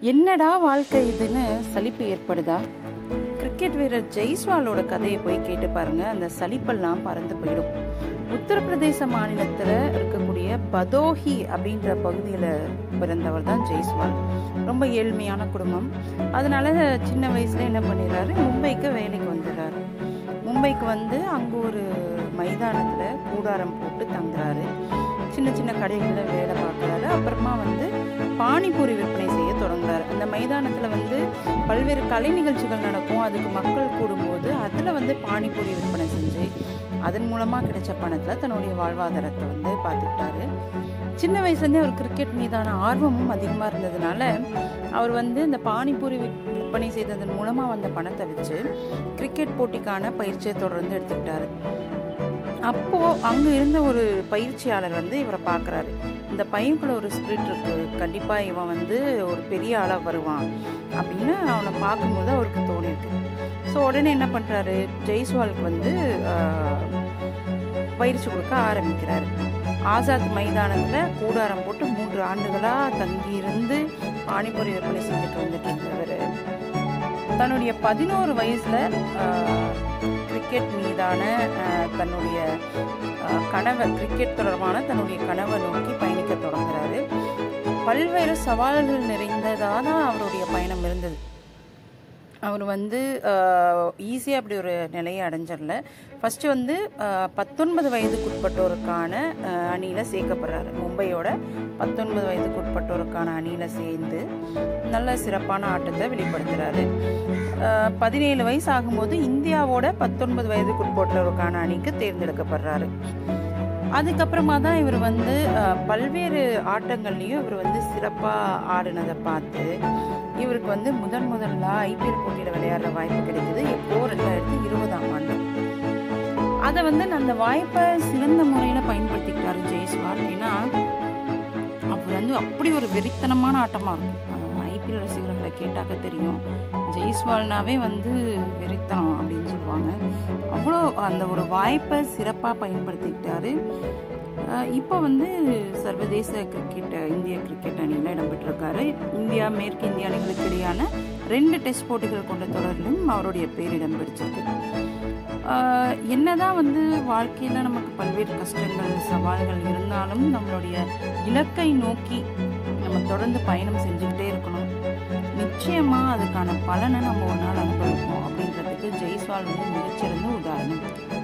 என்னடா வாழ்க்கை இதுன்னு சலிப்பு ஏற்படுதா? கிரிக்கெட் வீரர் ஜெய்ஸ்வாலோட கதையை போய் கேட்டு பாருங்க. அந்த சலிப்பெல்லாம் பறந்து போயிடும். உத்தரப்பிரதேச மாநிலத்தில் இருக்கக்கூடிய பதோஹி அப்படின்ற பகுதியில் பிறந்தவர் தான் ஜெய்ஸ்வால். ரொம்ப ஏழ்மையான குடும்பம். அதனால சின்ன வயசுல என்ன பண்ணிடுறாரு? மும்பைக்கு வேலைக்கு வந்துடுறாரு. மும்பைக்கு வந்து அங்கே ஒரு மைதானத்தில் கூடாரம் போட்டு தங்குறாரு. சின்ன சின்ன கடைகளில் வேலை பார்க்குறாரு. அப்புறமா வந்து பானிபூரி விற்பனை செய்ய தொடங்குறாரு. அந்த மைதானத்தில் வந்து பல்வேறு கலை நிகழ்ச்சிகள் நடக்கும். அதுக்கு மக்கள் கூடும்போது அதில் வந்து பானிபூரி விற்பனை செஞ்சு அதன் மூலமாக கிடைச்ச பணத்தில் தன்னுடைய வாழ்வாதாரத்தை வந்து பார்த்துக்கிட்டாரு. சின்ன வயசுலேருந்தே அவர் கிரிக்கெட் மீதான ஆர்வமும் அதிகமாக இருந்ததுனால அவர் வந்து இந்த பானிபூரி விற்- விற்பனை செய்ததன் மூலமாக வந்த பணத்தை வச்சு கிரிக்கெட் போட்டிக்கான பயிற்சியை தொடர்ந்து எடுத்துக்கிட்டாரு. அப்போ அங்க இருந்த ஒரு பயிற்சியாளர் வந்து இவரை பார்க்குறாரு. இந்த பையனுக்குள்ள ஒரு ஸ்பிரிட் இருக்கு. கண்டிப்பா இவன் வந்து ஒரு பெரிய ஆளா வருவான் அப்படின்னு அவனை பார்க்கும்போது அவருக்கு தோணிருக்கு. ஸோ உடனே என்ன பண்றாரு? ஜெய்ஸ்வாலுக்கு வந்து பயிற்சி கொடுக்க ஆரம்பிக்கிறாரு. ஆசாத் மைதானத்தில் கூடாரம் போட்டு மூன்று ஆண்டுகளாக தங்கியிருந்து பானிபூரி விற்பனை செஞ்சுட்டு வந்துட்டு இருந்தவர். தன்னுடைய பதினோரு வயசில் கிரிக்கெட் மீதான தன்னுடைய கனவை கிரிக்கெட் தொடர்பான தன்னுடைய கனவை நோக்கி பயணிக்க தொடங்குறாரு. பல்வேறு சவால்கள் நிறைந்ததாக தான் அவருடைய பயணம் இருந்தது. அவர் வந்து ஈஸியாக அப்படி ஒரு நிலையை அடைஞ்சிடல. ஃபஸ்ட்டு வந்து பத்தொன்பது வயதுக்குட்பட்டோருக்கான அணியில் சேர்க்கப்படுறாரு. மும்பையோட பத்தொன்பது வயதுக்குட்பட்டோருக்கான அணியில் சேர்ந்து நல்ல சிறப்பான ஆட்டத்தை வெளிப்படுத்துகிறாரு பதினேழு வயசு ஆகும்போது இந்தியாவோட பத்தொன்பது வயதுக்குட்பட்டோருக்கான அணிக்கு தேர்ந்தெடுக்கப்படுறாரு. அதுக்கப்புறமா தான் இவர் வந்து பல்வேறு ஆட்டங்கள்லையும் இவர் வந்து சிறப்பாக ஆடினதை பார்த்து இவருக்கு வந்து முதன் முதல்ல ஐபிஎல் போட்டியில் விளையாடுற வாய்ப்பு கிடைக்குது. எப்போ? ரெண்டாயிரத்தி இருபதாம் ஆண்டு. அதை வந்து அந்த வாய்ப்பை சிறந்த முறையில் பயன்படுத்திக்கிட்டாரு ஜெய்ஸ்வால். ஏன்னா அவர் வந்து அப்படி ஒரு வெறித்தனமான ஆட்டமாக இருக்கும். ஐபிஎல் ரசிகர்களை கேட்டாக்க தெரியும். ஜெய்ஸ்வால்னாவே வந்து வெறித்தனம் அப்படின்னு சொல்லுவாங்க. அவ்வளோ அந்த ஒரு வாய்ப்பை சிறப்பாக பயன்படுத்திக்கிட்டாரு. இப்போ வந்து சர்வதேச கிரிக்கெட் இந்திய கிரிக்கெட் அணியில் இடம்பெற்றிருக்காரு. இந்தியா மேற்கு இந்திய அணிகளுக்கு இடையான ரெண்டு டெஸ்ட் போட்டிகள் கொண்ட தொடரிலும் அவருடைய பேர் இடம்பெற்றிருக்கு. ஆஹ் என்னதான் வந்து வாழ்க்கையில் நமக்கு பல்வேறு கஷ்டங்கள் சவால்கள் இருந்தாலும் நம்மளுடைய இலக்கை நோக்கி நம்ம தொடர்ந்து பயணம் செஞ்சுக்கிட்டே இருக்கணும். நிச்சயமாக அதுக்கான பலனை நம்ம ஒரு நாள் அனுபவிப்போம். அப்படின்றதுக்கு ஜெய்ஸ்வால் வந்து மிகச்சிறந்த உதாரணம்.